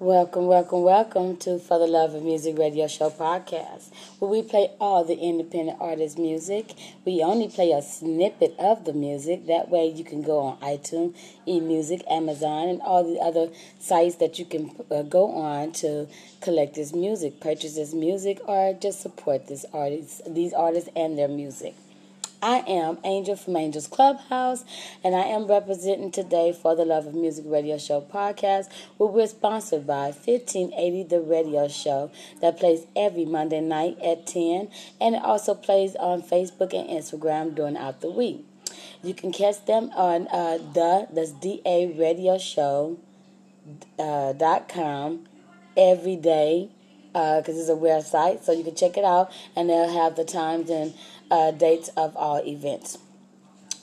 Welcome, welcome, welcome to For the Love of Music Radio Show podcast, where we play all the independent artist music. We only play a snippet of the music. That way, you can go on iTunes, eMusic, Amazon, and all the other sites that you can uh, go on to collect this music, purchase this music, or just support this artist, these artists and their music. I am Angel from Angels Clubhouse, and I am representing today for the Love of Music Radio Show podcast, where we're sponsored by 1580 DA Radio Show that plays every Monday night at 10, and it also plays on Facebook and Instagram during out the week. You can catch them on uh, the that's da radio show uh, dot com every day because uh, it's a website, so you can check it out, and they'll have the times and uh, dates of all events.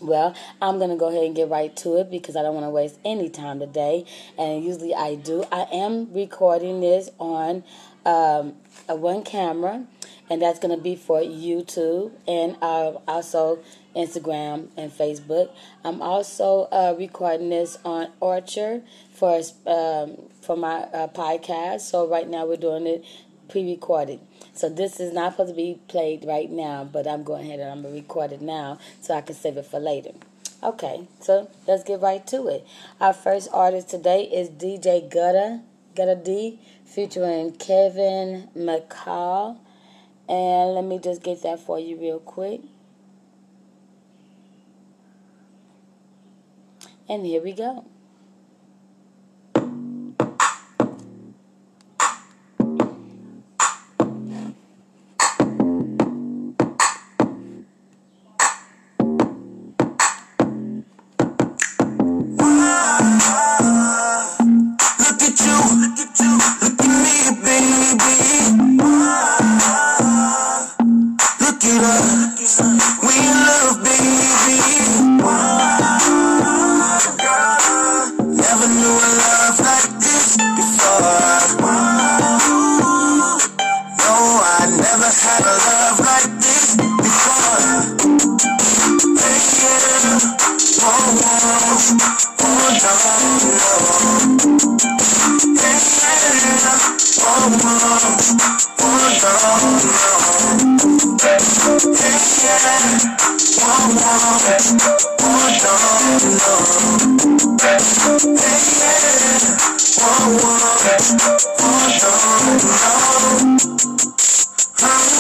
Well, I'm going to go ahead and get right to it because I don't want to waste any time today. And usually I do. I am recording this on um, a one camera, and that's going to be for YouTube and uh, also Instagram and Facebook. I'm also uh, recording this on Anchor for um, for my uh, podcast. So right now we're doing it pre-recorded. So this is not supposed to be played right now, but I'm going ahead and I'm going to record it now so I can save it for later. Okay, so let's get right to it. Our first artist today is DJ Gutta, Gutta D, featuring Kevin McCall. And let me just get that for you real quick. And here we go.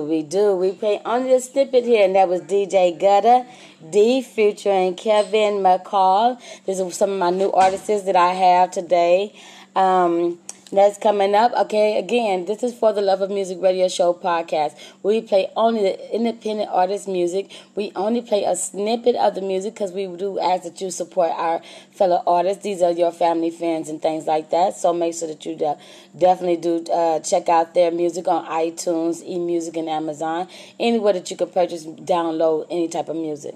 what we do. We play only a snippet here, and that was DJ Gutter, D featuring Kevin McCall. These are some of my new artists that I have today. Um, that's coming up. Okay, again, this is for the Love of Music Radio Show podcast. We play only the independent artist music. We only play a snippet of the music because we do ask that you support our fellow artists. These are your family, friends, and things like that. So make sure that you de- definitely do uh, check out their music on iTunes, eMusic, and Amazon. Anywhere that you can purchase, download any type of music.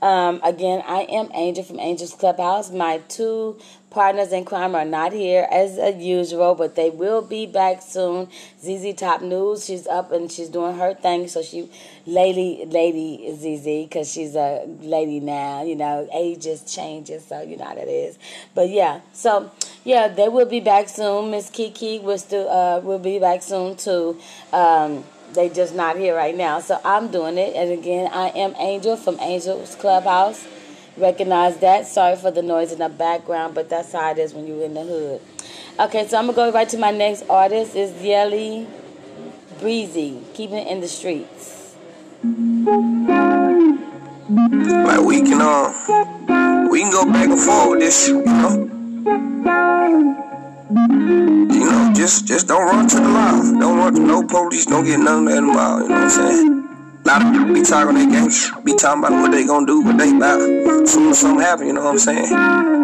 Um, again, I am Angel from Angels Clubhouse. My two partners in crime are not here as usual, but they will be back soon. ZZ Top News, she's up and she's doing her thing, so she, lady, lady ZZ, because she's a lady now. You know, age just changes, so you know how that is. But yeah, so yeah, they will be back soon. Miss Kiki will still uh, will be back soon too. Um, they just not here right now, so I'm doing it. And again, I am Angel from Angel's Clubhouse. Recognize that. Sorry for the noise in the background, but that's how it is when you're in the hood. Okay, so I'm gonna go right to my next artist. Is Yella Beezy, keeping it in the streets. Like we can uh, we can go back and forth with this, you know. You know, just just don't run to the mouth. Don't run to no police. Don't get none of that involved. You know what I'm saying? Lot of people be talking their game, be talking about what they gonna do, what they about. Soon as something happen, you know what I'm saying?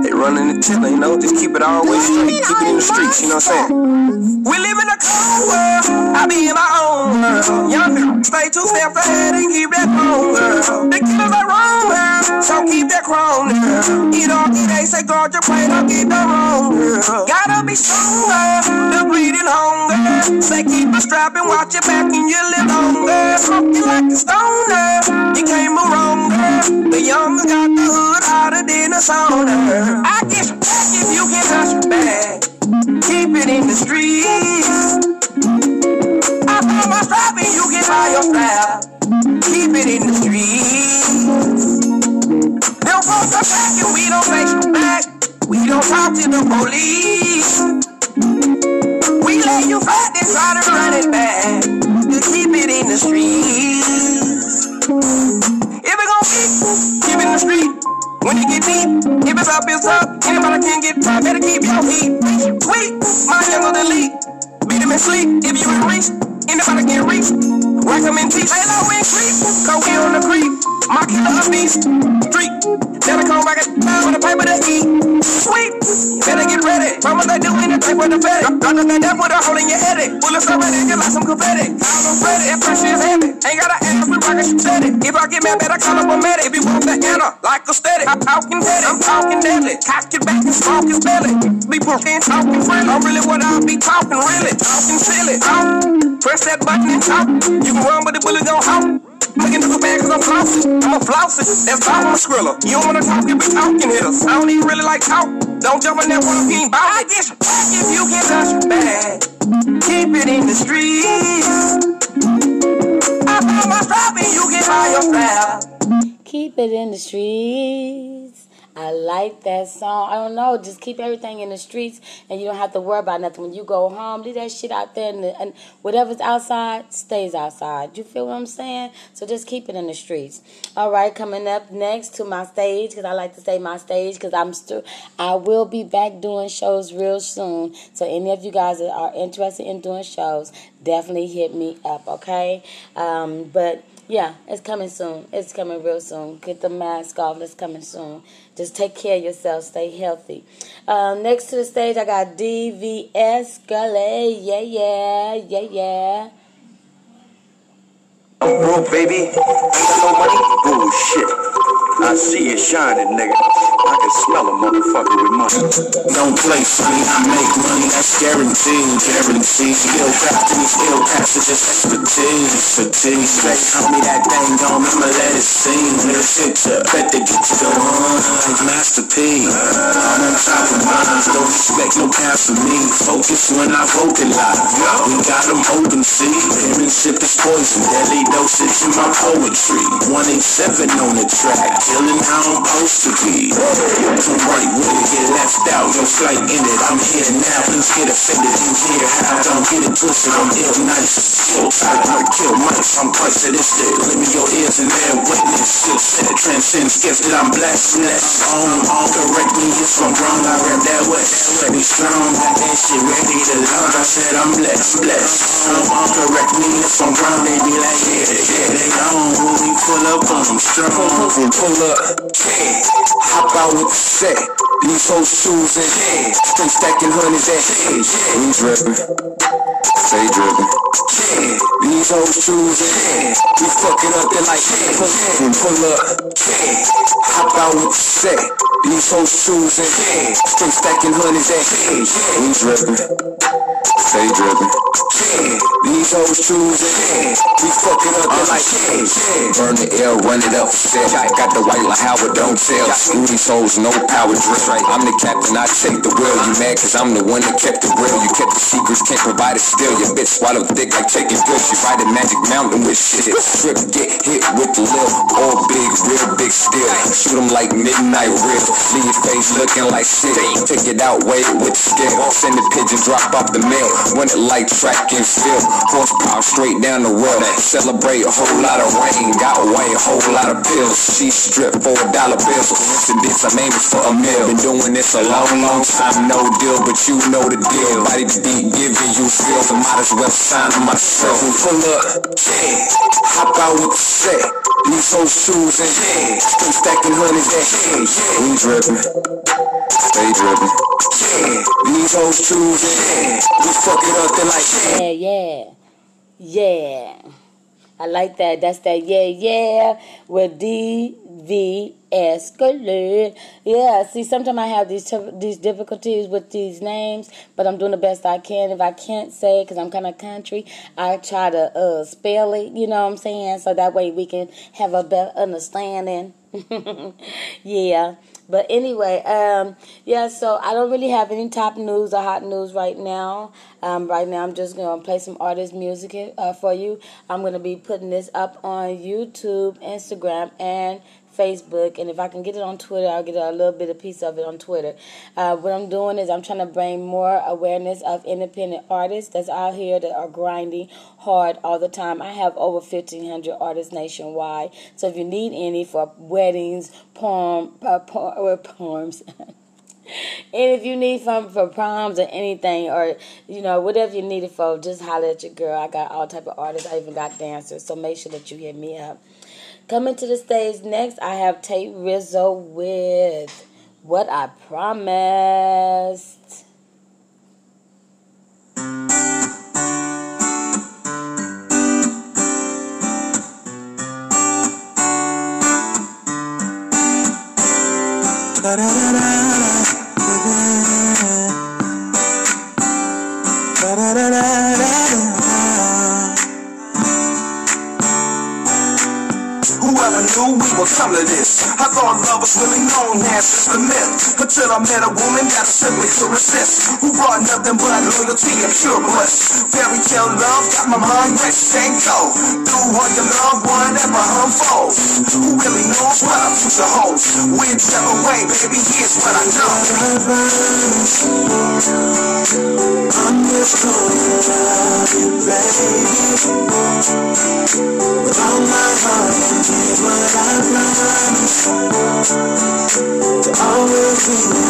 They running the tiller, you know, just keep it always straight, keep it in the streets, you know what I'm saying? We live in a cold world, I be in my own world. Young stay two steps ahead and keep that chrome girl. The killers are wrong girl, so keep that chrome girl. Eat all the they say guard your plate, don't get the wrong girl. Gotta be stronger, the bleeding hunger. Say keep a strap and watch your back and you live longer. Smoking like stoner. You came around, girl. The young got the hood hotter than a sauna. I get back if you can your bag. Keep it in the streets. I found my strap and you can buy your strap. Keep it in the streets. Them folks are back and we don't face back. We don't talk to the police. We let you fight and try to run it back. To keep it in the streets. If it gon' be, keep it in the street. When it get deep, if it's up, it's up. Anybody can get by, better keep your heat. Sweet, my of the league. Beat him in sleep, if you in reach. Anybody can reach. Whack him in teeth. Lay low and creep, cause we on the creep. My killer of these street. Never come back with a paper to eat. Sweet, better get ready. They do the fed. Don't look at that with a hole in your head. Bullets are ready, just like some confetti. I'm ready, and pressure is heavy. Ain't got a ass, we rockin' you steady. If I get mad, better call up a medic. If you want that Anna, like a steady. I'm talking deadly, I'm talking deadly. Cock your back and smoke his belly. Be pushing, talking friendly. I'm really what I be talking, really. Talking silly. Talk. Press that button and talk. You can run, but the bullet gon' hop. Bag cause I'm flossing. I'm a. That's all I'm a. You don't wanna talk, you be talking hitters. I don't even really like talk. Don't jump in that one ain't bout it. Get back if you can touch bag. Keep it in the streets. I found my strap and you can buy your strap. Keep it in the streets. I like that song. I don't know. Just keep everything in the streets, and you don't have to worry about nothing. When you go home, leave that shit out there, and, the, and whatever's outside stays outside. You feel what I'm saying? So just keep it in the streets. All right, coming up next to my stage, because I like to say my stage, because I'm still. I will be back doing shows real soon. So any of you guys that are interested in doing shows, definitely hit me up. Okay, um, but. Yeah, it's coming soon. It's coming real soon. Get the mask off. It's coming soon. Just take care of yourself. Stay healthy. Um, next to the stage, I got DVS Gully. Yeah, yeah, yeah, yeah. Oh, I'm broke, baby. Ain't got no money. Bullshit. I see it shining, nigga. I can smell a motherfucker with money. Don't play funny, I make money, that's guaranteed, guaranteed. Skill crafting, skill passages, expertise, expertise. Straight tell me that thing gone, I'ma let it sing. Let it picture, bet get you the one, like Top of minds, don't expect no pass from me. Focus when I vocalize. We got them open, see. Penmanship is poison, deadly dosage in my poetry. 187 on the track, killing how I'm supposed to be. Come right with it, get left out, your flight ended. I'm here now, please get offended. You hear how don't get it twisted. I'm ill nice, so tight, I kill mice. I'm quite sadistic. Let me your ears and bear witness. Skill set transcends gifted. I'm blessed, blessed. On, on, correct me if I'm wrong. I rap that way. Be strong, got that shit ready to launch. I said I'm blessed, blessed. On, on, correct me if I'm wrong. They be like, yeah, yeah, they on. When we pull up on them strong. and pull up. Yeah. Hop out with the set. These folks shoes and head. Still stacking hundreds at head. Who's rapping? stay dripping. Yeah, these hoes choosing. Yeah, we fucking up, they like, yeah, pull pull up. Yeah, hop out with the set. These hoes choosing. Yeah, straight stacking hundreds at. Yeah, we dripping. Stay dripping. Yeah, these hoes choosing. Yeah, we fucking up, they like, yeah, burn the air, run it up, set. Got the white like Howard, don't tell. Screw these hoes, no power drip. Right. I'm the captain, I take the wheel. You mad cause I'm the one that kept the real. You kept the secrets, can't provide it still. Your bitch swallow dick like taking pills. She ride a magic mountain with shit. Strip, get hit with the lip. All big, real big steel. Shoot 'em like midnight real. Leave your face looking like shit. Take it out, wait with the skill. Send the pigeon, drop off the mail. Run it like track and field. Horsepower straight down the road. Celebrate a whole lot of rain. Got away a whole lot of pills. She stripped for a dollar bill. So coincidence, I'm aiming for a meal. Been doing this a long, long time, no deal, but you know the deal. Body to be giving you feel, so might as well sign to myself. Pull up, yeah, hop out with the set. These whole shoes and yeah, stacking hundreds that yeah, yeah. We dripping, stay dripping. Yeah, these hoes choosing. Yeah, we fuck it up, they like yeah, yeah, yeah. I like that. That's that yeah, yeah with D V Escalade. Yeah, see, sometimes I have these these difficulties with these names, but I'm doing the best I can. If I can't say it because I'm kind of country, I try to uh, spell it, you know what I'm saying? So that way we can have a better understanding. yeah. But anyway, um, yeah, so I don't really have any top news or hot news right now. Um, right now, I'm just going to play some artist music uh, for you. I'm going to be putting this up on YouTube, Instagram, and Facebook, and if I can get it on Twitter, I'll get a little bit of piece of it on Twitter. Uh, what I'm doing is I'm trying to bring more awareness of independent artists that's out here that are grinding hard all the time. I have over 1,500 artists nationwide, so if you need any for weddings, poem, or poems. And if you need something for proms or anything, or you know whatever you need it for, just holler at your girl. I got all type of artists. I even got dancers. So make sure that you hit me up. Coming to the stage next, I have Tate Rizzo with What I Promised. Da, I met a woman that I simply could resist. Who brought nothing but loyalty and pure bliss. Fairy tale love got my mind rich and go. Through all your loved one ever unfolds. Who really knows what our future holds? Whichever way, baby, here's what I know. I'm just gonna love you, baby. With all my heart is what I promise To always be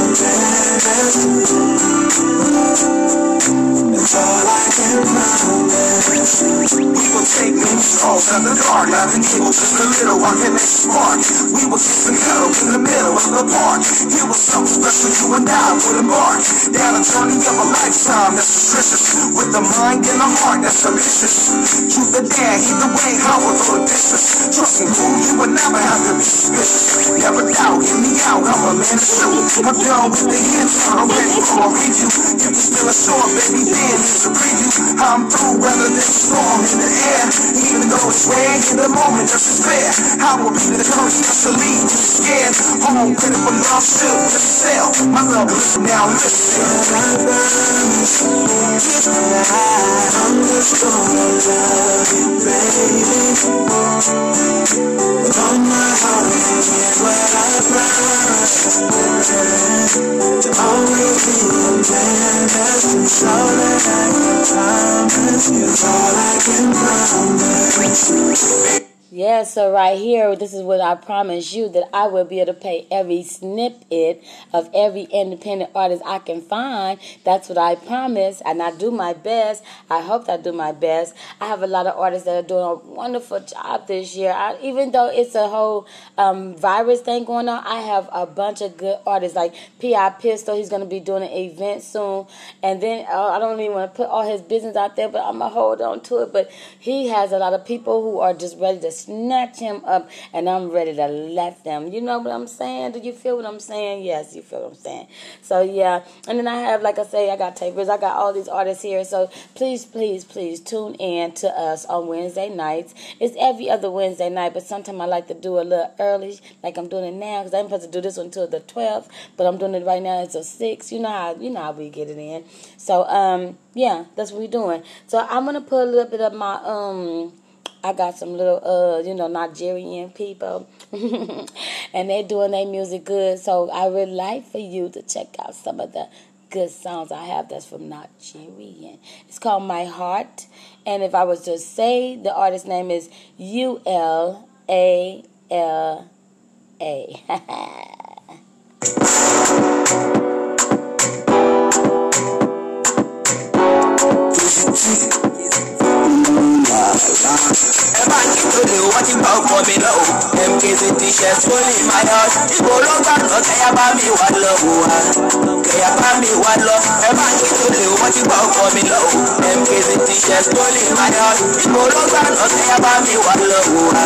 never have to be suspicious. Never doubt, hear me out, I'm a man of truth I'm with the I'm ready for a review you're still a short, baby, then here's a preview. I'm through, whether there's a storm in the air. Even though it's rain, in the moment just as fair. I will be the curse that's to leave you scared. Home, critical love, still just sell. My love, now, listen. I'm just gonna love you, baby. With all my heart, what I all that I can promise Is all I can promise Yeah, so right here, this is what I promise you that I will be able to pay every snippet of every independent artist I can find. That's what I promise, and I do my best. I hope I do my best. I have a lot of artists that are doing a wonderful job this year. I, even though it's a whole um, virus thing going on, I have a bunch of good artists like P.I. Pistol. He's going to be doing an event soon, and then uh, I don't even want to put all his business out there, but I'm gonna hold on to it. But he has a lot of people who are just ready to snatch him up, and I'm ready to let them. You know what I'm saying? Do you feel what I'm saying? Yes, you feel what I'm saying. So yeah, and then I have, like I say, I got tapers. I got all these artists here. So please, please, please tune in to us on Wednesday nights. It's every other Wednesday night, but sometimes I like to do a little early, like I'm doing it now, because I'm supposed to do this until the 12th, but I'm doing it right now. A six. You know how you know how we get it in. So um yeah, that's what we're doing. So I'm gonna put a little bit of my um I got some little, uh, you know, Nigerian people, and they're doing their music good. So I would like for you to check out some of the good songs I have that's from Nigerian. It's called My Heart, and if I was to say, the artist name is U L A L A. Ẹ É mais. to dey watching ball for me lọ o mkz t-shirt in my heart ìgboro gbàgbọ́ kẹyà bá mi wà lọ o wa kẹyà bá mi wà lọ ẹ bá kí tó dey watching ball for me lọ o mkz t-shirt holy my heart ìgboro gbàgbọ́ kẹyà bá mi wà lọ o wa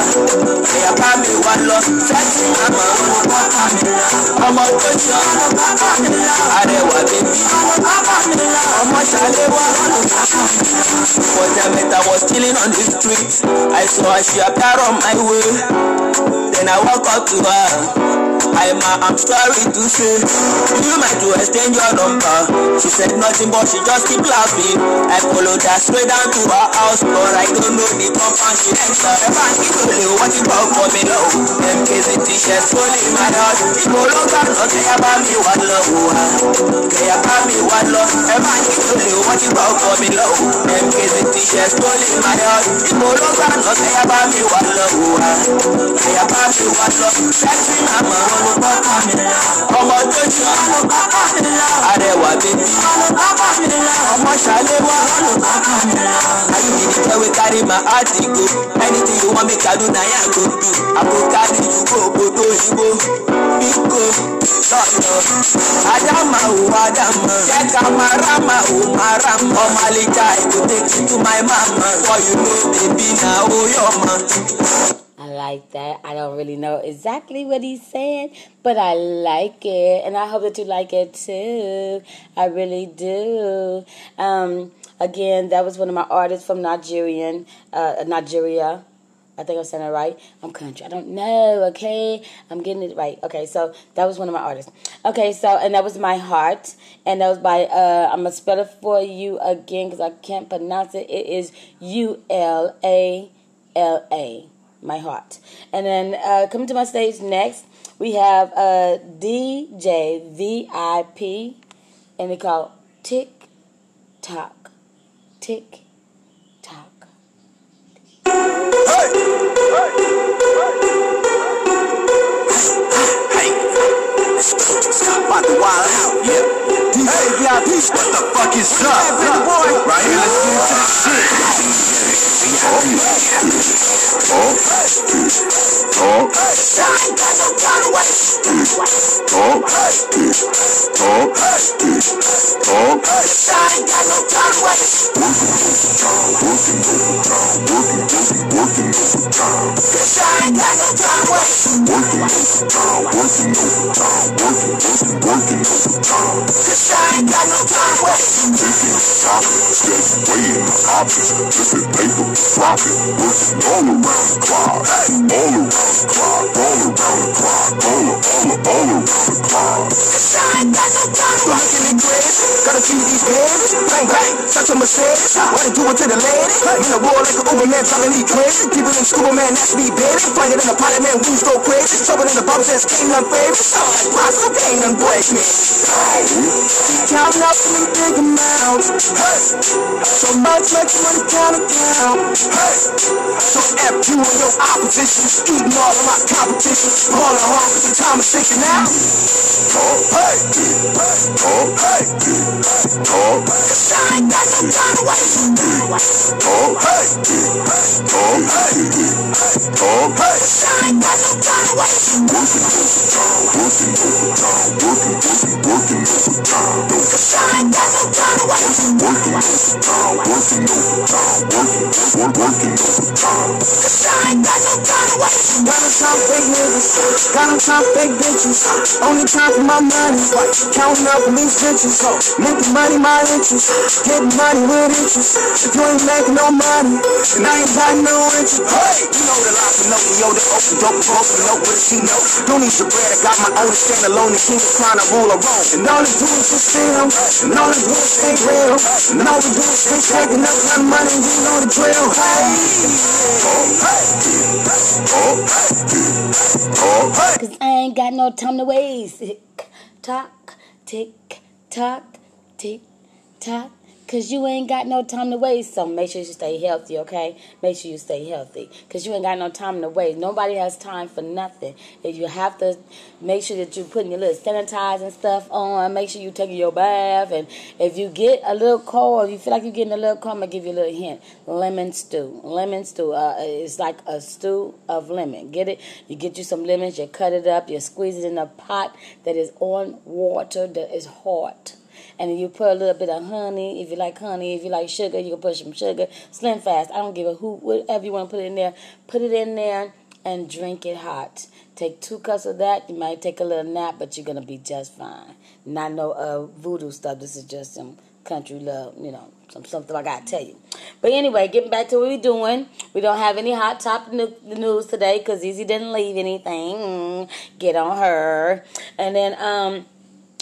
kẹyà bá mi wà lọ fẹ́tì àmọ́ olùkọ́ kà mí lọ ọmọ tó jọ olùkọ́ kà mí lọ arẹwà bíbí olùkọ́ kà mí lọ ọmọ ṣàlẹ̀ wà lọ́lùkọ́ kà mí lọ. for their was chilling on the street i saw her she appear on my way. Then I walk up to her. I'm, uh, I'm sorry to say, you meant to exchange your number. She said nothing, but she just keep laughing. I followed her straight down to her house, but I don't know the compound she entered. If I keep only watching about for me now, MKZ t-shirt fully in my house. Ibo lo ga lọ, kẹ́yà bá mi wà lọ, wà. Kẹ́yà bá mi wà lọ. Ẹ bá keep only watching about for me now, MKZ t-shirt fully my house. Ibo lo ga lọ, kẹ́yà bá mi wà lọ, wà. Kẹ́yà bá mi wà lọ. Sẹ́tì àmọ́ ọmọ tó jọ arẹwà bèbí ọmọ ṣàlẹwà ayélujára kẹwé kárí ma áàtì go anything you wan make i do na ya go do àbúkárí ju gbogbo tó yíwó bíkò lọ́nà. Ádámà ò ádámà jẹ́ ká máa rámà ò máa rámà ọmọ àlejò àìkú take you to my mama for you know baby na ó yọ̀ mọ́. Like that. I don't really know exactly what he's saying, but I like it, and I hope that you like it too. I really do. Um, again, that was one of my artists from Nigerian, uh, Nigeria. I think I'm saying it right. I'm country. I don't know. Okay, I'm getting it right. Okay, so that was one of my artists. Okay, so and that was my heart, and that was by. Uh, I'm gonna spell it for you again because I can't pronounce it. It is U L A L A my heart. And then uh, coming to my stage next, we have uh, DJ VIP, and they call Tick Tock. Tick Tock. About to wild out, yeah. DJ VIP, what the fuck is up? Right here, let's get into this shit. Got tryna see these babies. Bang, bang, such a Mercedes. What it to the lady? In a war like an Uber man, trying to need crazy. People in scuba man, that's me, baby. Flying in the pilot man, we go crazy. Trouble in the bubble says, can't none favorite. So, possible, can't break me. Counting up in big amounts. Hey, so much, much money count it down. Hey, so F you and your opposition, eating all of my competition. All the hard, cause the ticking out. Oh, hey, hey, I ain't got no time to waste. Oh, hey, hey, I ain't got no time to waste. Working overtime, working overtime, working, working, working overtime. Cause I ain't got no time to waste. Working overtime, working overtime, working, working, working Cause I ain't got no time to waste. Got no time for fake niggas, got no time for fake bitches. Only time for my money, counting up these bitches. Making money my interest, getting money with interest. If you ain't making no money, then I ain't got no interest. Hey, you know the life of no yo, the open dope, broken note with a C note. Don't need your bread, I got my own stand alone. The king is trying to rule a Rome. And all they do is steal, and all do is stay real. And all do is stay taking up my money, and you know the drill. Hey, Cause I ain't got no time to waste. Tick tock, tick tock, tick tock. Cause you ain't got no time to waste. So make sure you stay healthy, okay? Make sure you stay healthy. Cause you ain't got no time to waste. Nobody has time for nothing. If you have to make sure that you're putting your little sanitizing stuff on, make sure you taking your bath. And if you get a little cold, you feel like you're getting a little cold, I'm gonna give you a little hint. Lemon stew. Lemon stew. Uh, it's like a stew of lemon. Get it? You get you some lemons, you cut it up, you squeeze it in a pot that is on water that is hot and you put a little bit of honey. If you like honey, if you like sugar, you can put some sugar. Slim fast. I don't give a who, whatever you want to put in there. Put it in there and drink it hot. Take two cups of that. You might take a little nap, but you're gonna be just fine. Not no uh, voodoo stuff. This is just some country love, you know, some something I gotta tell you. But anyway, getting back to what we're doing, we don't have any hot top news today because Easy didn't leave anything. Mm, get on her, and then um,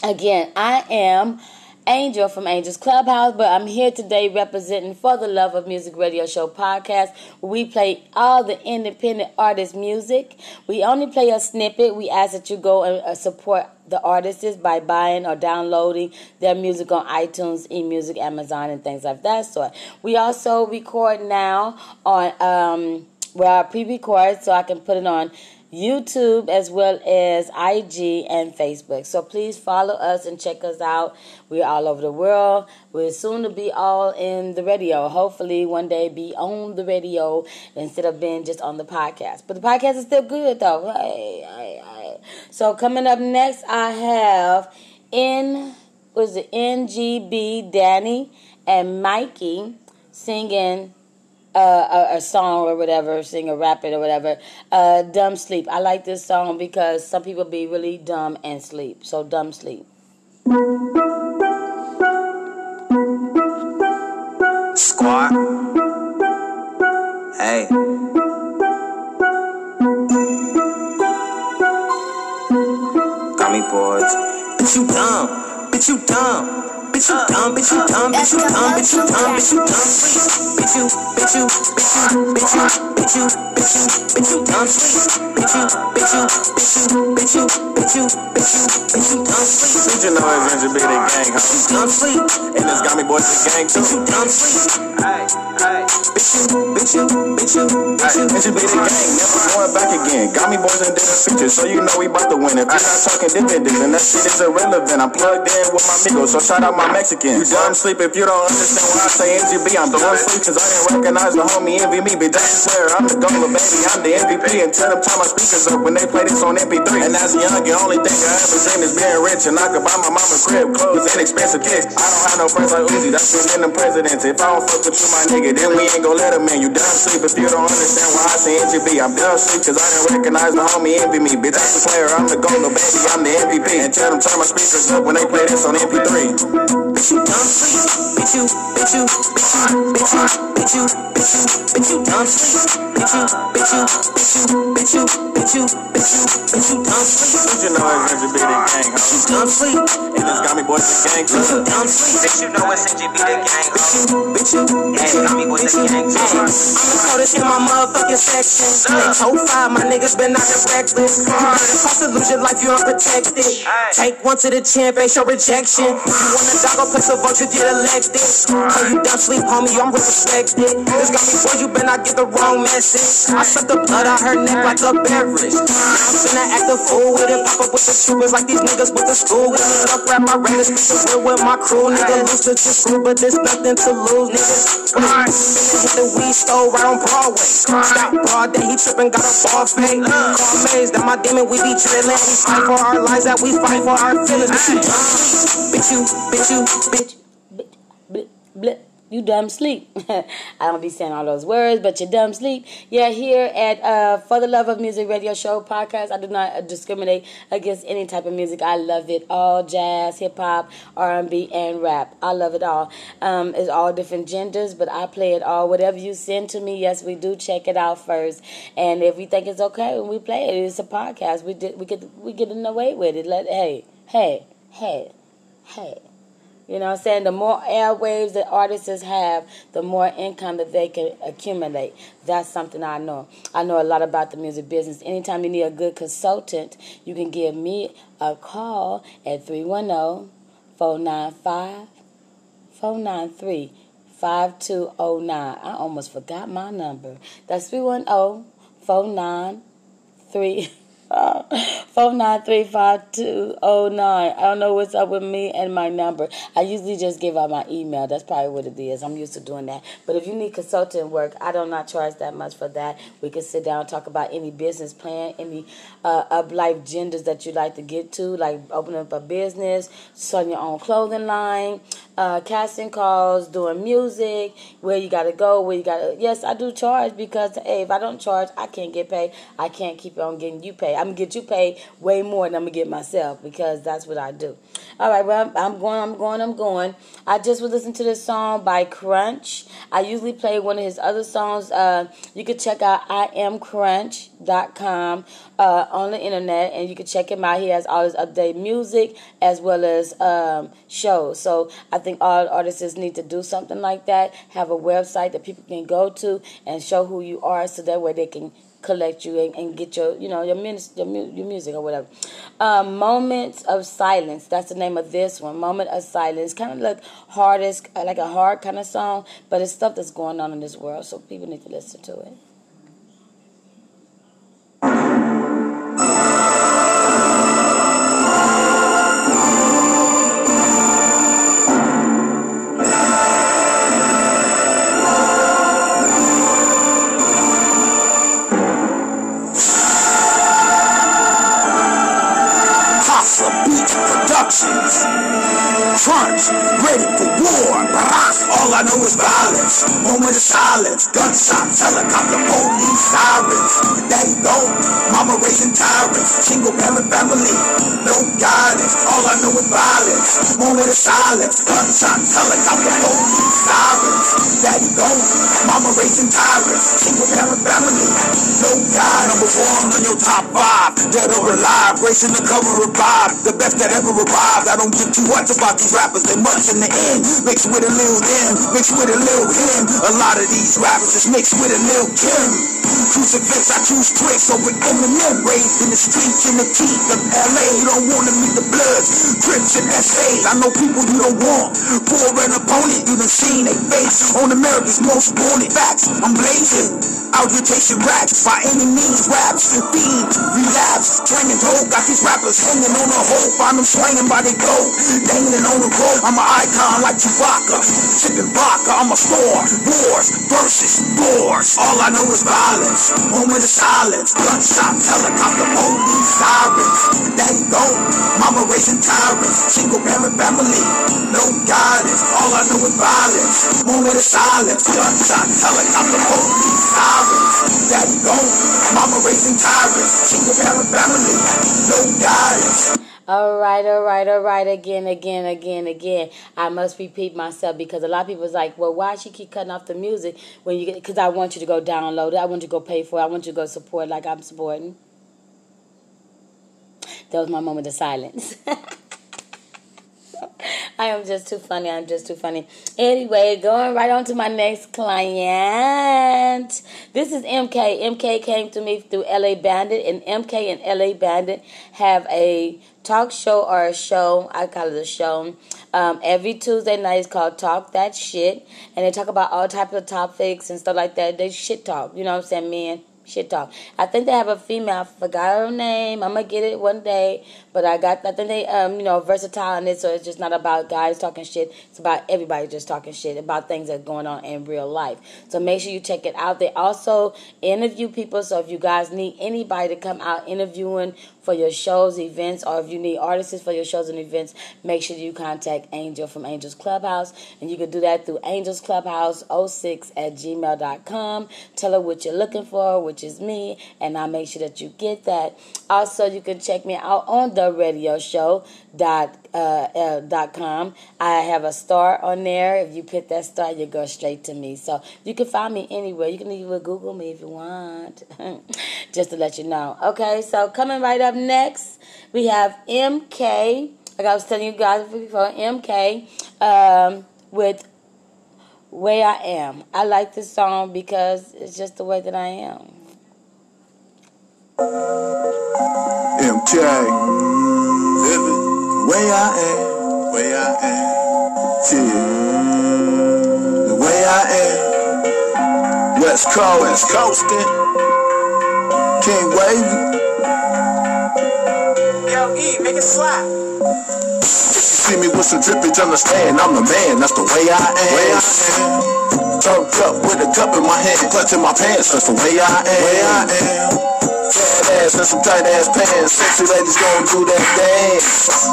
again, I am. Angel from Angel's Clubhouse, but I'm here today representing For the Love of Music Radio Show podcast. We play all the independent artist music. We only play a snippet. We ask that you go and uh, support the artists by buying or downloading their music on iTunes, eMusic, Amazon, and things like that sort. We also record now on um, well, I pre-record so I can put it on YouTube as well as IG and Facebook. So please follow us and check us out. We're all over the world. We're soon to be all in the radio. Hopefully, one day be on the radio instead of being just on the podcast. But the podcast is still good though. Hey, hey, hey. So coming up next, I have in was it NGB Danny and Mikey singing uh, a, a, song or whatever, sing or rap it or whatever. Uh, dumb sleep. I like this song because some people be really dumb and sleep. So dumb sleep. Squat. Hey. Got me boys. Bitch, you dumb. Bitch, you dumb. Bitch, you dumb, bitch, you dumb, bitch, you dumb, bitch, you dumb, bitch, you dumb, sleep. Bitch, you, bitch, you, bitch, you, bitch, you, bitch, you, bitch, you, bitch, you dumb, sleep. Bitch, you, bitch, you, bitch, you, bitch, you, bitch, you, bitch, you, bitch, you dumb, sleep. Did you know it's Ginger Big Gang, huh? Bitch, you dumb, sleep. And it's got me boys the gang too. Bitch, you dumb, sleep. Hey, hey. Bitch, you, bitch, you, bitch, you, bitch, Hey, you, Ginger Big Gang, never going back again. Got me boys in different features, so you know we bout to win. If you're not talking dividends, then that shit is irrelevant. I'm plugged in with my amigos, so shout out my Mexicans. You dumb sleep if you don't understand why I say NGB. I'm dumb sleep cause I didn't recognize the homie envy me. But that's swear I'm the goalie, baby. I'm the MVP. And tell them turn my speakers up when they play this on MP3. And as a young, the only thing I ever seen is being rich. And I could buy my mama crib clothes and expensive kicks. I don't have no friends like Uzi. That's been them presidents. If I don't fuck with you, my nigga, then we ain't gon' let him in. You dumb sleep if you don't understand why I say NGB. I'm dumb sleep cause I didn't recognize the homie envy me. Bitch, that's player. I'm the goalie, baby. I'm the MVP. And tell them turn my speakers up when they play this on MP3. Bitch, you dumb, sleep. Bitch, you, bitch, you, bitch, you, bitch, you, bitch, you, bitch, you, dumb, sleep. bitch you, bitch you, bitch you, bitch you, bitch you, bitch you, bitch you dumb sleep. Bitch you dumb sleep. And it's got me boys the gang Bitch you dumb sleep. Bitch, you know it's NGB the gang, Bitch bitch you, bitch you, bitch. I'm the coldest in my motherfucking section. Ain't five, my niggas been out here reckless. Hard to lose your life, you unprotected. Take one to the chin, face your rejection. You wanna dog up, place a vote, you get elected. Tell you dumb sleep, homie, I'm respected. This got me for you, better not get the wrong message. I suck the blood out her neck like a beverage. I'm finna act a fool with it, pop up with the troopers like these niggas with the school. With it up, rap my bitch, real with my crew. Nigga, lose to the school, but there's nothing to lose, niggas. Hit the weed store right on Broadway. Stop broad day, he trippin', got a fall fade. Call maze, that my demon, we be drillin'. We fight for our lives, that we fight for our feelings. Bitch, you, bitch, you, bitch, you, bitch. Blip, blip. You dumb sleep. I don't be saying all those words, but you dumb sleep. Yeah, here at uh, For the Love of Music Radio Show podcast, I do not uh, discriminate against any type of music. I love it all: jazz, hip hop, R and B, and rap. I love it all. Um, it's all different genders, but I play it all. Whatever you send to me, yes, we do check it out first, and if we think it's okay, when we play it, it's a podcast. We did, we get, we get in the way with it. Let hey, hey, hey, hey. You know I'm saying? The more airwaves that artists have, the more income that they can accumulate. That's something I know. I know a lot about the music business. Anytime you need a good consultant, you can give me a call at 310 495 493 5209. I almost forgot my number. That's 310 493 Four nine three five two oh nine. I don't know what's up with me and my number. I usually just give out my email. That's probably what it is. I'm used to doing that. But if you need consulting work, I do not charge that much for that. We can sit down and talk about any business plan, any uh, up life genders that you'd like to get to, like opening up a business, starting your own clothing line, uh, casting calls, doing music, where you got to go, where you got to. Yes, I do charge because hey, if I don't charge, I can't get paid. I can't keep on getting you paid. I'm gonna get you paid way more than I'm gonna get myself because that's what I do. All right, well, I'm going, I'm going, I'm going. I just was listening to this song by Crunch. I usually play one of his other songs. Uh, you can check out iamcrunch.com uh, on the internet and you can check him out. He has all his updated music as well as um, shows. So I think all artists need to do something like that. Have a website that people can go to and show who you are so that way they can collect you and, and get your you know your, minis- your mu- your music or whatever. Um, Moments of silence. That's the name of this one. Moment of silence. Kind of like hardest, like a hard kind of song, but it's stuff that's going on in this world, so people need to listen to it. Ready for all I know is violence. Moment of silence, gunshots, helicopter, police, sirens. Daddy gone, mama raising tyrants. Single parent family, no guidance. All I know is violence. Moment of silence, gunshots, helicopter, police, sirens. Daddy gone, mama raising tyrants. Single parent family, no guidance. Number one on your top five, dead or alive, racing the cover of Bob, the best that ever arrived. I don't give too much about these rappers, they much in the end. Mixed with a little M, mixed with a little him. A lot of these rappers is mixed with a little Kim. Crucifix, I choose tricks over Eminem. Raised in the streets in the teeth of LA. You don't wanna meet the Bloods, Crips and SAs. I know people you don't want. An opponent, done seen they face on America's most wanted facts. I'm blazing. Out here chasing racks by any means, raps and fiends, relapse, training dope. Got these rappers hanging on a hope, find them swinging by they dope, dangling on the rope. I'm an icon like Chewbacca, sipping vodka. I'm a star, wars versus wars. All I know is violence, moment of silence, gunshots, helicopter, police, sirens. Daddy gone, mama raising tyrants, single parent family, no guidance. All is violence, moment of silence, helicopter, sirens. Gone, mama raising tyrants, family, no guidance. All right, all right, all right. Again, again, again, again. I must repeat myself because a lot of people people's like, well, why she keep cutting off the music when you? Because I want you to go download it. I want you to go pay for it. I want you to go support like I'm supporting. That was my moment of silence. I am just too funny. I'm just too funny. Anyway, going right on to my next client. This is MK. MK came to me through LA Bandit, and MK and LA Bandit have a talk show or a show. I call it a show. Um, every Tuesday night is called Talk That Shit, and they talk about all types of topics and stuff like that. They shit talk. You know what I'm saying, man? Shit talk. I think they have a female. I forgot her name. I'm gonna get it one day. But I got. I think they, um, you know, versatile in it. So it's just not about guys talking shit. It's about everybody just talking shit about things that are going on in real life. So make sure you check it out. They also interview people. So if you guys need anybody to come out interviewing for your shows, events, or if you need artists for your shows and events, make sure you contact Angel from Angels Clubhouse. And you can do that through Angels Clubhouse 06 at gmail.com. Tell her what you're looking for, which is me, and I'll make sure that you get that. Also, you can check me out on the radio show dot uh, uh, dot com. I have a star on there. If you put that star, you go straight to me. So you can find me anywhere. You can even Google me if you want, just to let you know. Okay, so coming right up next, we have MK. Like I was telling you guys before, MK um, with "Way I Am." I like this song because it's just the way that I am. MK. Vivid. Way I am. The way I am. Yeah. The way I am. West Coast. West Coastin'. King Wavy. Yo, E, make it slap. If you see me with some drippage, understand I'm the man. That's the way I am. Way I am. Turned up with a cup in my hand, clutching my pants. That's the way I am. Way I am. Fat ass and some tight ass pants. Sexy ladies gon' do that dance.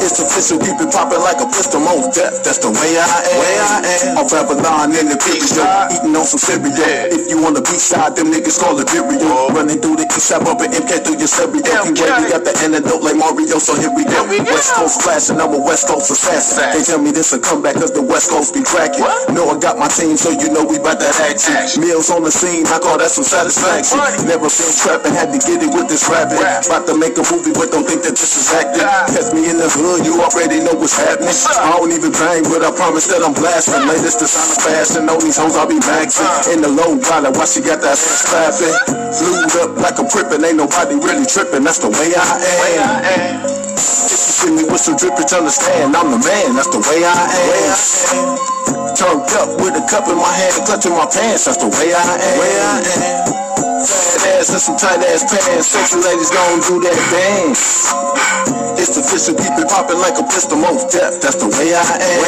It's official, keep it poppin' like a pistol, most death. That's the way I am. Way I am. Off Avalon in the video, eating on some cereal. If you on the beach side, them niggas call it Virio. Running through the east side, bumping MK through your stereo. He wavy got the antidote like Mario, so here we go. We West Coast flashing, I'm a West Coast assassin. They tell me this a comeback cause the West Coast be cracking. Know I got my team, so you know we bout that action. Meals on the scene, I call that some satisfaction. Never been trapping, had to get it with this rapping. About to make a movie, but don't think that this is acting. Catch me in the hood, you already know what's happening. I don't even bang, but I promise that I'm blasting. Latest designer fashion, on these hoes I'll be maxing. In the low dollar, why she got that ass clapping? Flued up like a prippin', ain't nobody really tripping. That's the way I am. If you see me with some drippage, understand I'm the man. That's the way I am. Turned up with a cup in my hand, clutching my pants. That's the way I am. Way I. Fat ass and some tight ass pants. Sexy ladies gon' do that dance. It's official, keep it poppin' like a pistol, most death. That's the way I am.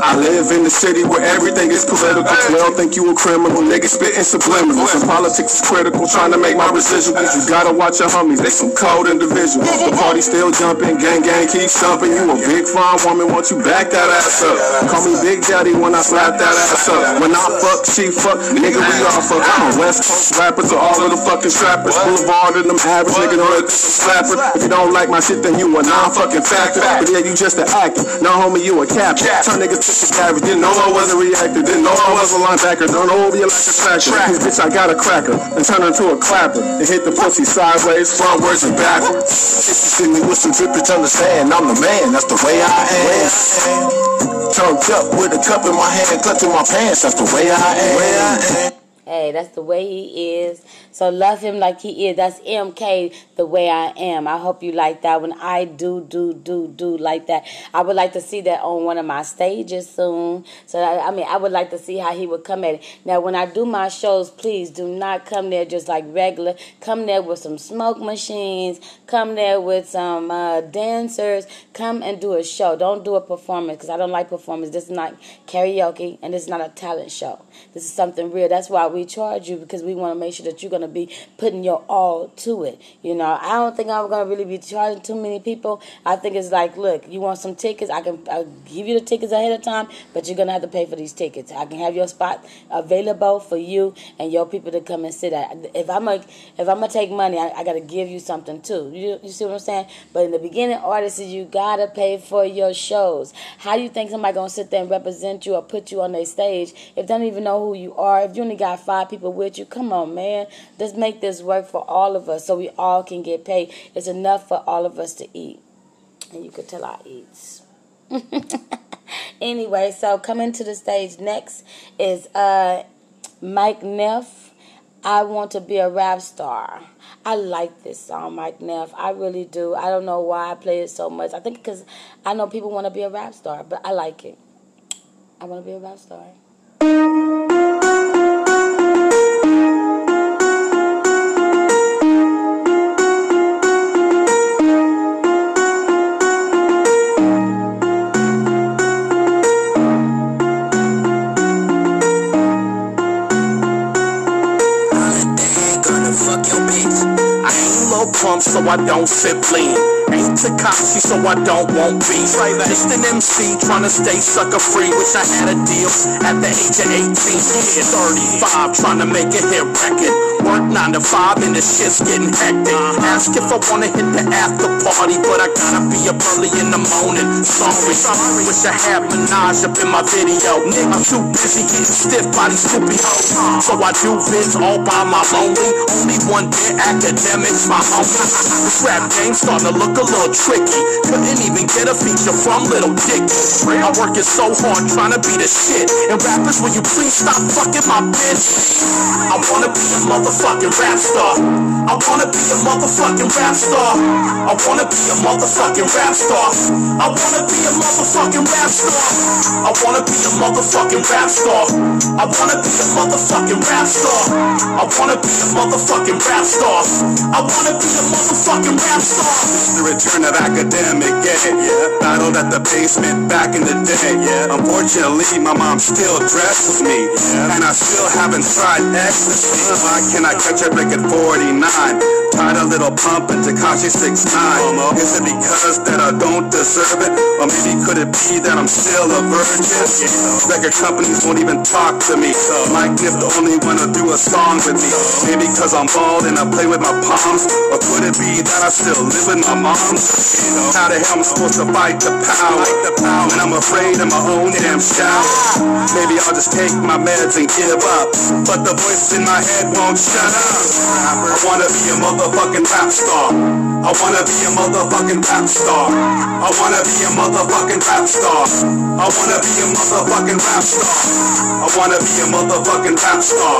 I live in the city where everything is political. Well, think you a criminal, nigga spittin' subliminals. And politics is critical, trying to make my residuals. You gotta watch your homies, they some cold individuals. The party still jumping, gang gang keep stomping. You a big fine woman, want you back that ass up. Call me Big Daddy when I slap that ass up. When I fuck, she fuck, nigga we all fuck. I'm a West Coast rapper to all of the fucking strappers. Boulevard and them average nigga know that this is slapper. If you don't like my shit, then you a non-fucking factor. But yeah, you just an actor. No homie, you a captain. Turn niggas to savage. Didn't know I was a reactor. Didn't know I was a linebacker. Don't know you like a. Cause bitch, I got a cracker. And turn her into a clapper. And hit the pussy sideways, frontwards and backwards. If you see me with some drippage, understand I'm the man. That's the way I am. Turned up with a cup in my hand, clutching my pants. That's the way I am. Hey, that's the way he is. So love him like he is. That's MK, the way I am. I hope you like that when I do, do, do, do like that. I would like to see that on one of my stages soon. So, I, mean, I would like to see how he would come at it. Now, when I do my shows, please do not come there just like regular. Come there with some smoke machines. Come there with some uh, dancers. Come and do a show. Don't do a performance because I don't like performance. This is not karaoke and this is not a talent show. This is something real. That's why we charge you because we want to make sure that you're going to be putting your all to it. You know, I don't think I'm gonna really be charging too many people. I think it's like, look, you want some tickets? I can I'll give you the tickets ahead of time, but you're gonna have to pay for these tickets. I can have your spot available for you and your people to come and sit at. If I'm a, if I'm gonna take money, I, I gotta give you something too. You you see what I'm saying? But in the beginning, artists, you gotta pay for your shows. How do you think somebody gonna sit there and represent you or put you on their stage if they don't even know who you are? If you only got five people with you, come on, man. Let's make this work for all of us so we all can get paid. It's enough for all of us to eat. And you could tell I eats. anyway, so coming to the stage next is uh Mic Nif. I want to be a rap star. I like this song, Mic Nif. I really do. I don't know why I play it so much. I think because I know people want to be a rap star, but I like it. I want to be a rap star. So I don't sip lean. Ain't Tekashi so I don't want beef. Just an MC trying to stay sucker free. Wish I had a deal at the age of 18. Yeah, 35 trying to make a hit record. Work 9 to 5 and the shit's getting hectic. Ask if I wanna hit the after party, but I gotta be up early in the morning. Sorry, sorry. wish I had Minaj up in my video. Nigga, I'm too busy getting stiff by these stupid hoes. So I do vids all by my lonely. Only one dear academics, my homie. This rap game starting to look a little tricky. Couldn't even get a feature from Little Dicky. I'm working so hard trying to be the shit. And rappers, will you please stop fucking my bitch? I wanna be a motherfucking rap star. I wanna be a motherfucking rap star. I wanna be a motherfucking rap star. I wanna be a motherfucking rap star. I wanna be a motherfucking rap star. I wanna be a motherfucking rap star. I wanna be a motherfucking rap star. I wanna be a motherfucking rap star. Return of academic, yeah, yeah. Battled at the basement back in the day, yeah. Unfortunately, my mom still dresses me, yeah. and I still haven't tried ecstasy. Why can't I catch a break at 49? Tied a little pump and Tekashi 6'9. Is it because that I don't deserve it? Or maybe could it be that I'm still a virgin? Record companies won't even talk to me. Mic Nif the only wanna do a song with me. Maybe cause I'm bald and I play with my palms. Or could it be that I still live with my mom? How the hell am I supposed to fight the power? When I'm afraid of my own damn shower. Maybe I'll just take my meds and give up. But the voice in my head won't shut up. I wanna be a motherfucking rap star. I wanna be a motherfucking rap star. I wanna be a motherfucking rap star. I wanna be a motherfucking rap star. I wanna be a motherfucking rap star.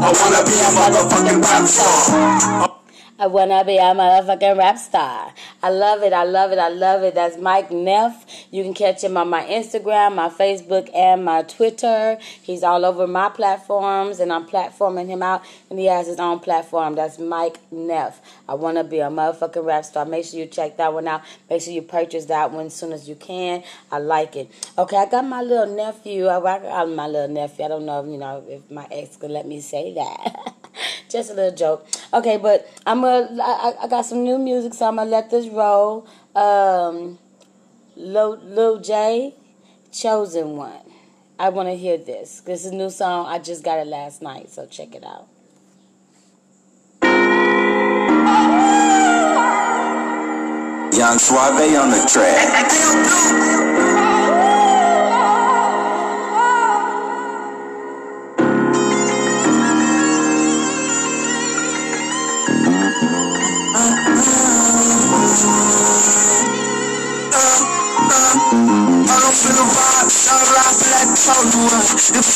I wanna be a motherfucking rap star. I wanna be a motherfucking rap star. I love it. I love it. I love it. That's Mic Nif. You can catch him on my Instagram, my Facebook, and my Twitter. He's all over my platforms, and I'm platforming him out, and he has his own platform. That's Mic Nif. I wanna be a motherfucking rap star. Make sure you check that one out. Make sure you purchase that one as soon as you can. I like it. Okay, I got my little nephew. I got my little nephew. I don't know if you know if my ex could let me say that. Just a little joke. Okay, but I'm gonna. I, I got some new music, so I'm gonna let this roll. Um, Lil, Lil J, Chosen One. I want to hear this. This is a new song. I just got it last night, so check it out. Young Suave on the track.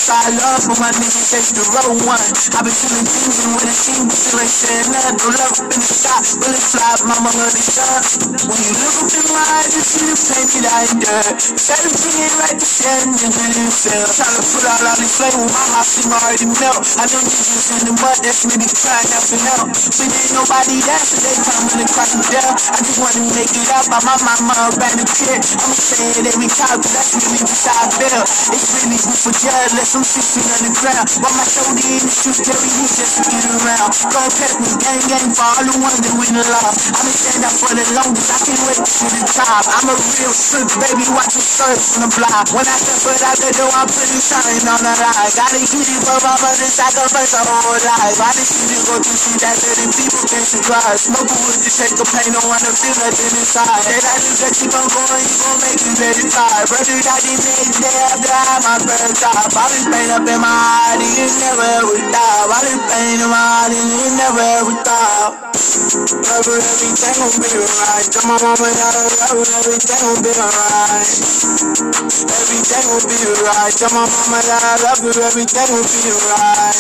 It's love, but my niggas chase the road one. I been feeling things and when I see me, feel like saying nothing. No love up in the shot, bullet fly, mama love the sun. When you look up in my eyes, you see the pain that I endured. 17 ain't right to stand and really feel. Tryna put out all this flavor, my mouth seem already melt. I know niggas in the mud, that's maybe trying helping out. But ain't nobody there, so they coming across the down. I just wanna make it out by my mama around the kid. I'ma say it every time, cause that's really what I feel. It's really roof for jealous. I'm sitting on the ground. While my shoulder in the streets, carry heat just to get around. Go pet me, gang gang for all the ones that win the love. I've been stand up for the longest, I can't wait to the top. I'm a real strip, baby, watch the surf from the block. When I step foot out the door, I'm pretty shine on the line. Gotta get it for my mother, sacrifice a whole life. I just see you go through shit that certain people can't surprise. Smoke wood to take the pain, don't wanna feel nothing inside. That I just that keep on going, you gon' make me very tired. Brother, I did next day after I my first job. This pain up in my heart, it never ever stop. All this pain in my heart, it never ever stop. Everything gon' be alright. Tell my mama that I love everything gon' be alright. Everything gon' be alright. Tell my mama that I love everything gon' be alright.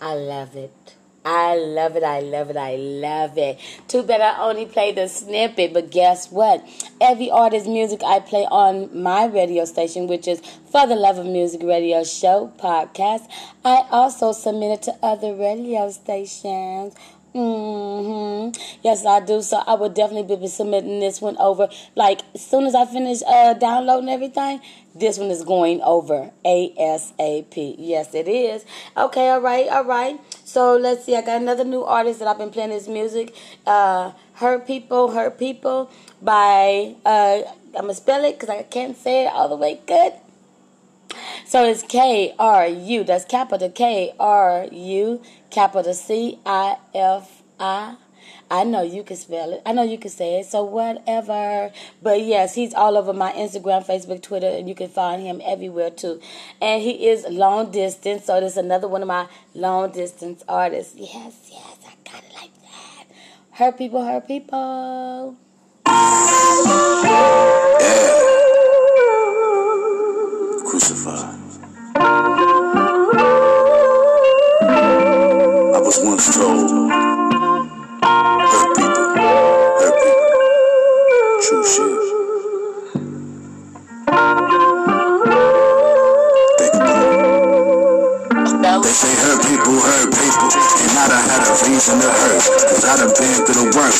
I love it. I love it. I love it. I love it. Too bad I only played the snippet, but guess what? Every artist music I play on my radio station, which is For the Love of Music Radio Show podcast, I also submit it to other radio stations. hmm Yes, I do. So I will definitely be submitting this one over. Like as soon as I finish uh, downloading everything, this one is going over ASAP. Yes, it is. Okay, all right, all right. So let's see. I got another new artist that I've been playing his music. Uh, Hurt People, Hurt People by uh, I'm gonna spell it because I can't say it all the way good. So it's K R U. That's capital K R U, capital C I F I. I know you can spell it. I know you can say it. So whatever. But yes, he's all over my Instagram, Facebook, Twitter, and you can find him everywhere too. And he is long distance. So there's another one of my long distance artists. Yes, yes, I got it like that. Hurt people, hurt people. KruCifi. I was once told,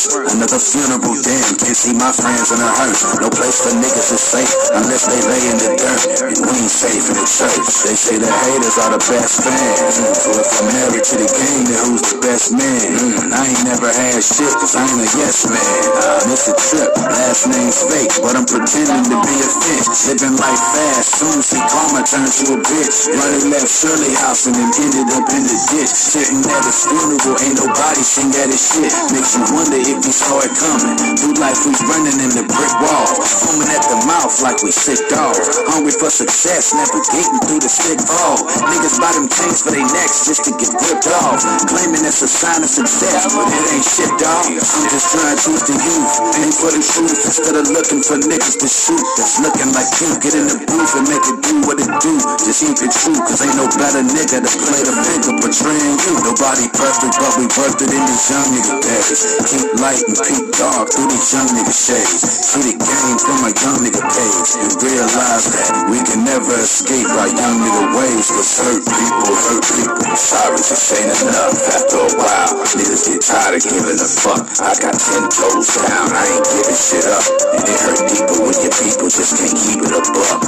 Another funeral, damn, can't see my friends in a hearse. No place for niggas is safe unless they lay in the dirt. And we ain't safe in the church. They say the haters are the best fans. So if I'm married to the game, then who's the best man? Mm, I ain't never had shit cause I ain't a yes man. Uh, it's a trip, last name's fake, but I'm pretending to be a fit. Living life fast, soon see karma turn to a bitch. Running left Shirley house and then ended up in the ditch. Sitting at his funeral, ain't nobody sing at his shit. Makes you wonder if he saw it coming. Through life we running in the brick wall. Foaming at the mouth like we sick dogs. Hungry for success, navigating through the sick fall. Niggas buy them chains for their necks just to get ripped off. Claiming it's a sign of success, but it ain't shit, dog. I'm just trying to teach the youth. Aim for the truth instead of looking for niggas to shoot. That's looking like you. Get in the booth and make it do what it do. Just keep it true, cause ain't no better nigga to play the finger portraying you. Nobody perfect, but we worth it in these young nigga days. Keep light and peak dark through these young nigga shades. See the game from a young nigga page and realize that we can never escape our young nigga ways. Cause hurt people, hurt people. Sorry, just ain't enough. After a while, niggas get tired of giving a fuck. I got ten toes down, I ain't giving shit up. And it hurt deeper when your people just can't keep it a buck.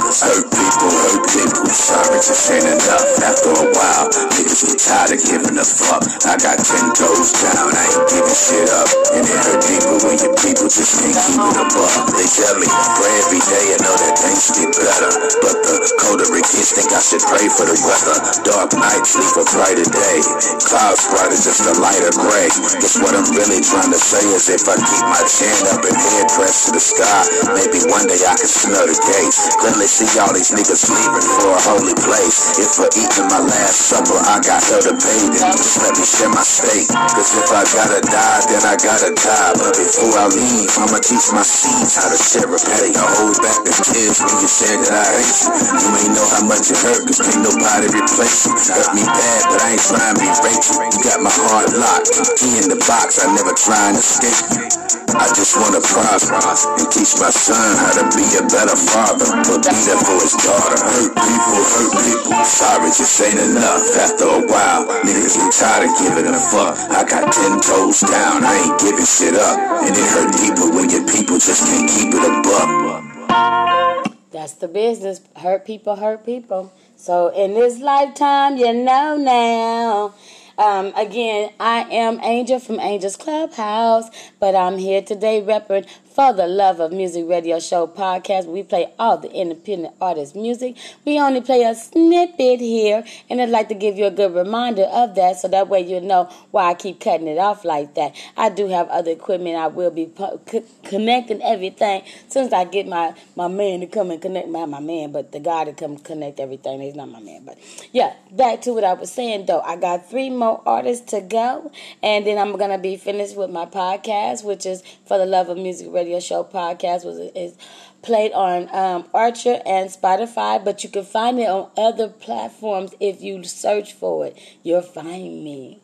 People, hurt people. Sorry, just ain't enough. After a while, niggas get tired of giving a fuck. I got ten toes down, I ain't giving shit up. And it hurt deeper when your people just can't keep it a buck. They tell me, pray every day and know that things get better. But the colder it gets, think I should pray for the weather. Dark nights leave a brighter day. Clouds brighter, just a lighter gray. Guess what I'm really trying to say is if I keep my chin up and head pressed to the sky, maybe one day I can smell the gates. Clearly see all these niggas leaving for a holy place. If for eating my last supper I got hell to pay, then just let me share my steak. Cause if I gotta die, then I gotta die. But before I leave, I'ma teach my seeds how to share a plate. I hold back the tears when you said that I hate you. You ain't know how much it hurt, cause can't nobody replace you. Hurt me bad, but I ain't trying to be Rachel. You got my heart locked, key in the box, I never try and escape you. I just wanna prosper and teach my son how to be a better father, but be there for his daughter. Hurt people, hurt people. Sorry, just ain't enough. After a while, niggas get tired of giving a fuck. I got ten toes down, I ain't giving shit up, and it hurt deeper when your people just can't keep it a buck. That's the business. Hurt people, hurt people. So in this lifetime, you know now. Um, again, I am Angel from Angel's Clubhouse, but I'm here today repping for the Love of Music Radio Show podcast. We play all the independent artist music. We only play a snippet here, and I'd like to give you a good reminder of that so that way you know why I keep cutting it off like that. I do have other equipment. I will be po- c- connecting everything since I get my, my man to come and connect. My, my man, but the guy to come connect everything. He's not my man, but yeah, back to what I was saying though. I got three more artists to go, and then I'm gonna be finished with my podcast, which is for the Love of Music Radio Show podcast. Was is played on um, Anchor and Spotify, but you can find it on other platforms if you search for it. You'll find me.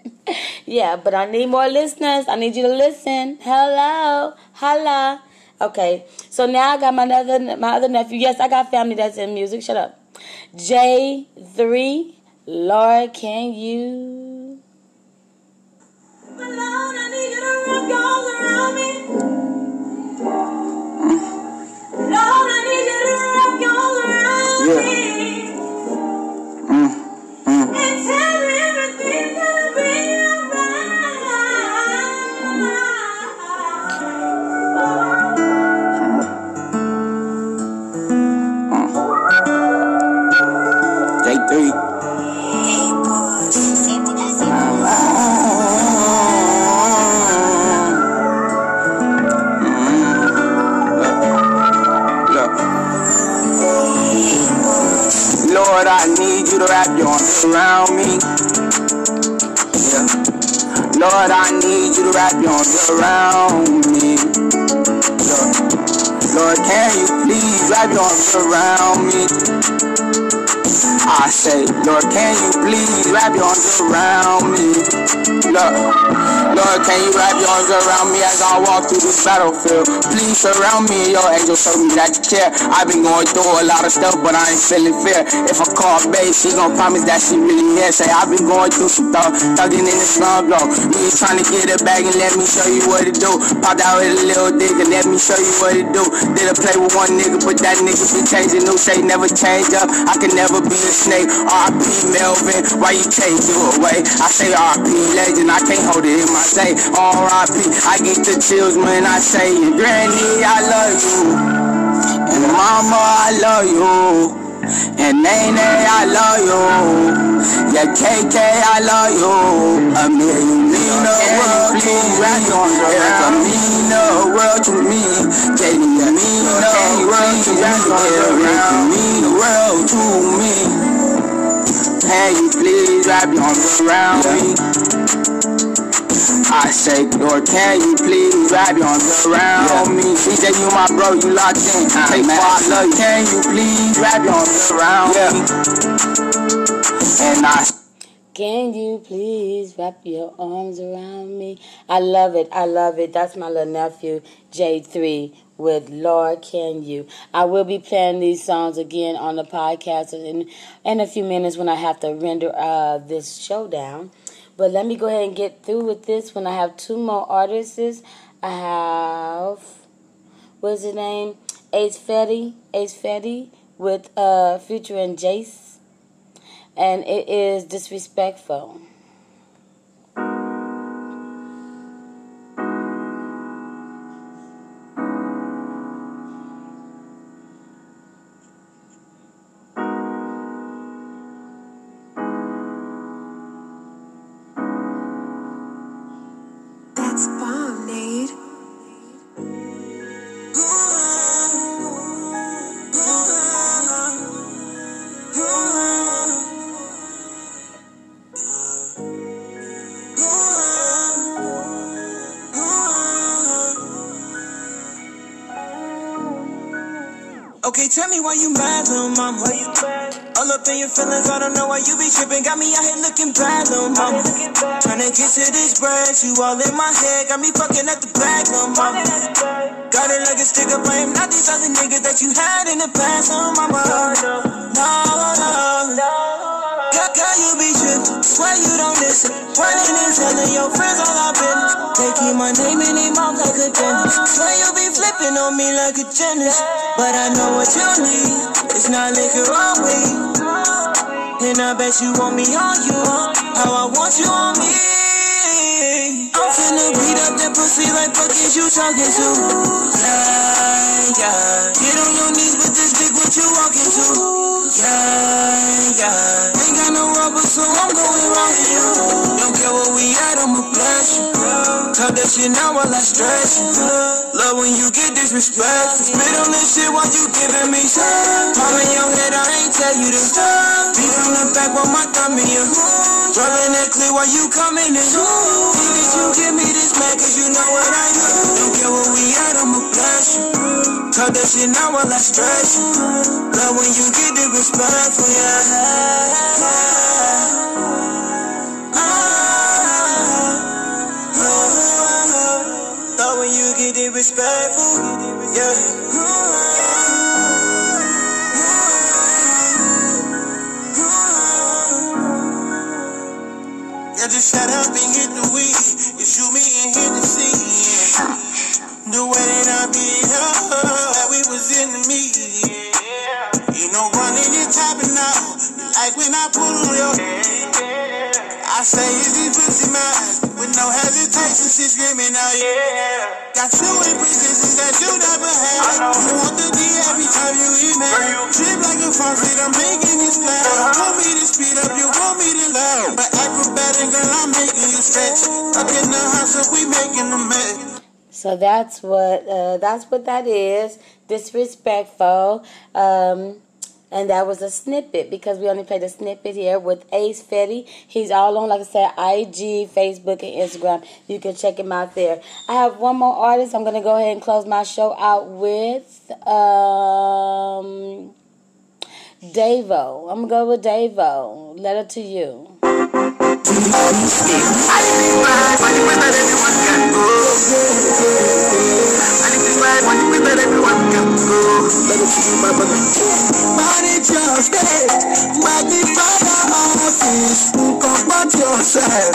yeah, but I need more listeners. I need you to listen. Hello, holla. Okay, so now I got my other my other nephew. Yes, I got family that's in music. Shut up. J three. Lord, can you? Lord, need you around me. Yeah. Lord, I need you to wrap your arms around me. Yeah. Lord, can you please wrap your arms around me? I say, Lord, can you please wrap your arms around me? Can you wrap your arms around me as I walk through this battlefield? Please surround me, your angel, show me that you care. I've been going through a lot of stuff, but I ain't feeling fear. If I call babe, she gon' promise that she really here. Say, I've been going through some thug, thugging in the slum block. Me trying to get it back and let me show you what to do. Popped out with a little digger, let me show you what to do. Did a play with one nigga, but that nigga be changing new shape, never change up. I can never be a snake. R.P. Melvin, why you take you away? I say R.P. legend, I can't hold it in my say. R.I.P. I get the chills when I say it. Granny, I love you. And mama, I love you. And Nene, I love you. Yeah, KK, I love you. A million mean the world to me. Erica mean the world to me. Katie mean the world to me. Erica mean the world to me. Can you please wrap your arms around me? I say, Lord, can you please wrap your arms around me? DJ, you my bro, you locked in. Take four, I love you. Can you please wrap your arms around me? And I Can you please wrap your arms around me? I love it. I love it. That's my little nephew, J3, with Lord Can You. I will be playing these songs again on the podcast in, in a few minutes when I have to render uh, this show down. But let me go ahead and get through with this when I have two more artists. I have, what's his name? Ace Fetti. Ace Fetti with uh, Future and Jace. And it is disrespectful. Tripping. Got me out here looking bad, little mama. Tryna get to this bread, you all in my head. Got me fucking up the bag, little mama. Got it like a stick up, I not these other niggas that you had in the past, little mama. No, no, no. Girl, girl, you be tripping. Swear you don't listen. Running and telling your friends all I've been. Taking my name in their mouth like a dentist. Swear you be flipping on me like a gymnast. But I know what you need. It's not liquor or weed. And I bet you want me on you. How I want you on me. Finna beat up that pussy like fuck is you talking to? Yeah, yeah. Get on your knees with this dick, what you walking to? Yeah, yeah. Ain't got no rubber, so I'm going with you. Don't care what we at, I'ma bless you. Talk that shit now while I stress you. Love when you get disrespect. Spit on this shit while you giving me some. In your head, I ain't tell you to stop. Beat from the back while my thumb in your Dropping that clip while you coming in. Think that you give me this man, cause you know what I do. Don't care where we at, I'ma bless you. Talk that shit now while I stress you. Love when you get disrespectful, yeah. Ah. Ah. Love when you get disrespectful, yeah. Just shut up and get the weed. You shoot me and hit the scene. The way that I beat her, that we was in the meeting. Ain't no running and tapping out. Like when I put on your. I say, is these pussy mine? With no hesitation, she screaming out, yeah. Got you in positions that you never had. You want the D every time you email. Trip like a faucet, I'm making it splash. Want me to speed up, you want me to laugh. But acrobatic, girl, I'm making you stretch. Up in the house, so we making a mess. So that's what uh, that's what that is. Disrespectful. Um, and that was a snippet because we only played a snippet here with Ace Fetti. He's all on, like I said, IG, Facebook, and Instagram. You can check him out there. I have one more artist. I'm gonna go ahead and close my show out with um, Davido. I'm gonna go with Davido. Letter to you. Manage your state, magnify office, comport yourself,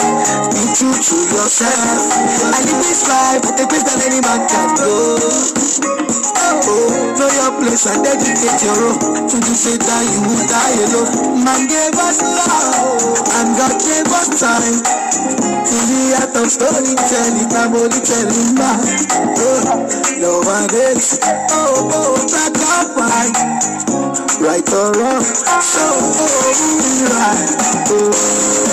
be true to yourself. I live this life at a pace that any man can go. Oh, your place and dedicate your to the say that you will die alone. Man gave us love and God gave us time. In the art of storytelling, I'm only telling back. Oh, no one else. Oh, oh, black or white, right or wrong. So, oh, right. Oh.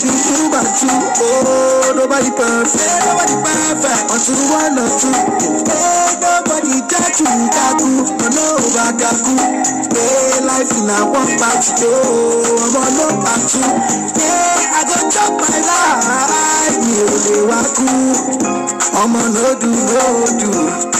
Oh, you be human too. Oh, nobody perfect. Nobody perfect. Until one or two. Oh, nobody tattoo tattoo. No, no, bagaku. Hey, life in a one part. Oh, I'm on no two. Yeah, I go chop my life. Me only waku. I'm on no do, no do.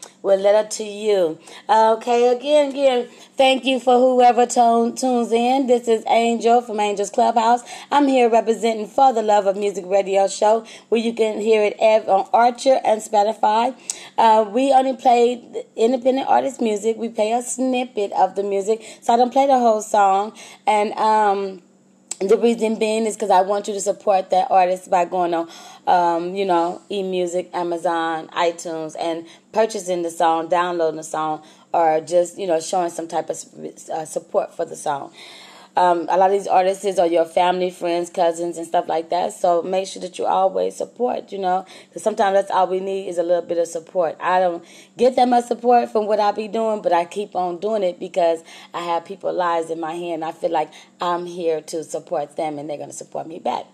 with Letter to You. Okay, again, again, thank you for whoever tone, tunes in. This is Angel from Angel's Clubhouse. I'm here representing For the Love of Music radio show where you can hear it on Anchor and Spotify. Uh, we only play independent artist music. We play a snippet of the music, so I don't play the whole song. And, um, the reason being is because I want you to support that artist by going on, um, you know, eMusic, Amazon, iTunes, and purchasing the song, downloading the song, or just you know showing some type of uh, support for the song. Um, a lot of these artists are your family, friends, cousins, and stuff like that. So make sure that you always support, you know, because sometimes that's all we need is a little bit of support. I don't get that much support from what I be doing, but I keep on doing it because I have people's lives in my hand. I feel like I'm here to support them, and they're going to support me back.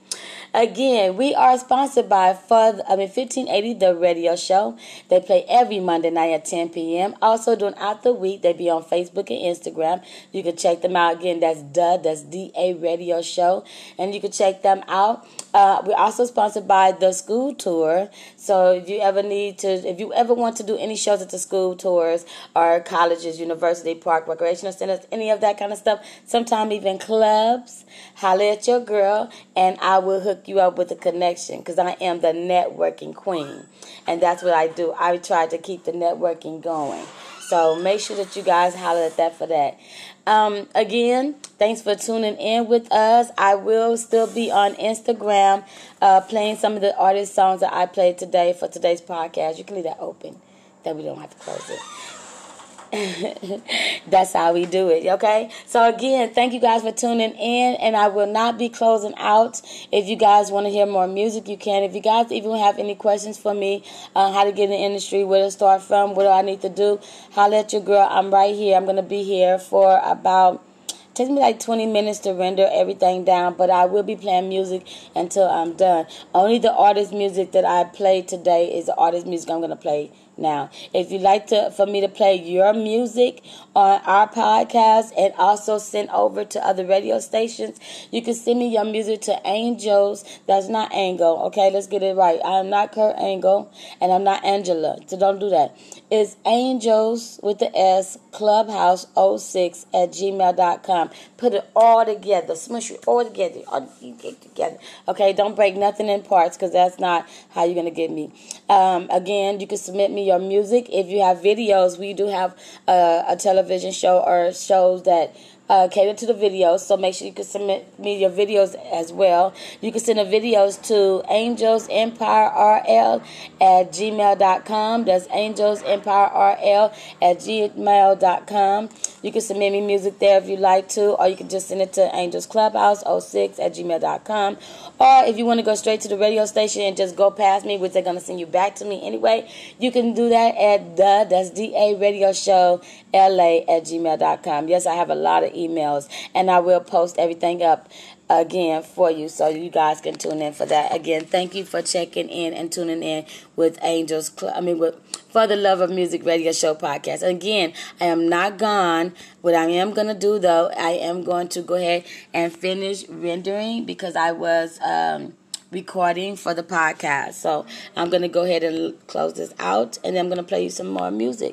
Again, we are sponsored by Further, I mean 1580 DA Radio Show. They play every Monday night at 10 p.m. Also during out the week, they be on Facebook and Instagram. You can check them out again. That's the that's DA Radio Show, and you can check them out. Uh, we're also sponsored by the school tour. So if you ever need to, if you ever want to do any shows at the school tours or colleges, university, park, recreational centers, any of that kind of stuff, sometimes even clubs, holler at your girl, and I will hook you up with a connection because I am the networking queen, and that's what I do. I try to keep the networking going. So make sure that you guys holler at that for that. Um, again, thanks for tuning in with us. I will still be on Instagram uh, playing some of the artist songs that I played today for today's podcast. You can leave that open, that we don't have to close it. That's how we do it, okay? So, again, thank you guys for tuning in, and I will not be closing out. If you guys want to hear more music, you can. If you guys even have any questions for me, uh, how to get in the industry, where to start from, what do I need to do, holler at your girl. I'm right here. I'm going to be here for about takes me like 20 minutes to render everything down, but I will be playing music until I'm done. Only the artist music that I play today is the artist music I'm going to play now. If you'd like to for me to play your music on our podcast and also send over to other radio stations, you can send me your music to Angels. That's not Angle. Okay, let's get it right. I'm not Kurt Angle and I'm not Angela. So don't do that. It's Angels with the S Clubhouse 06 at gmail.com. Put it all together. Smush it all together. All together. Okay, don't break nothing in parts because that's not how you're to get me. Um, again, you can submit me your music. If you have videos, we do have a, a television show or shows that uh, cater to the videos. So make sure you can submit me your videos as well. You can send the videos to Angels Empire RL at gmail.com. That's Angels Empire RL at gmail.com. You can submit me music there if you like to, or you can just send it to Angels Clubhouse 06 at gmail.com. Or if you want to go straight to the radio station and just go past me, which they're going to send you back to me anyway, you can do that at the, that's DA Radio Show LA at gmail.com. Yes, I have a lot of emails, and I will post everything up again for you so you guys can tune in for that. Again, thank you for checking in and tuning in with Angels Club. I mean, with for the Love of Music Radio Show podcast. Again, I am not gone. What I am going to do though, I am going to go ahead and finish rendering because I was um, recording for the podcast. So I'm going to go ahead and close this out and I'm going to play you some more music.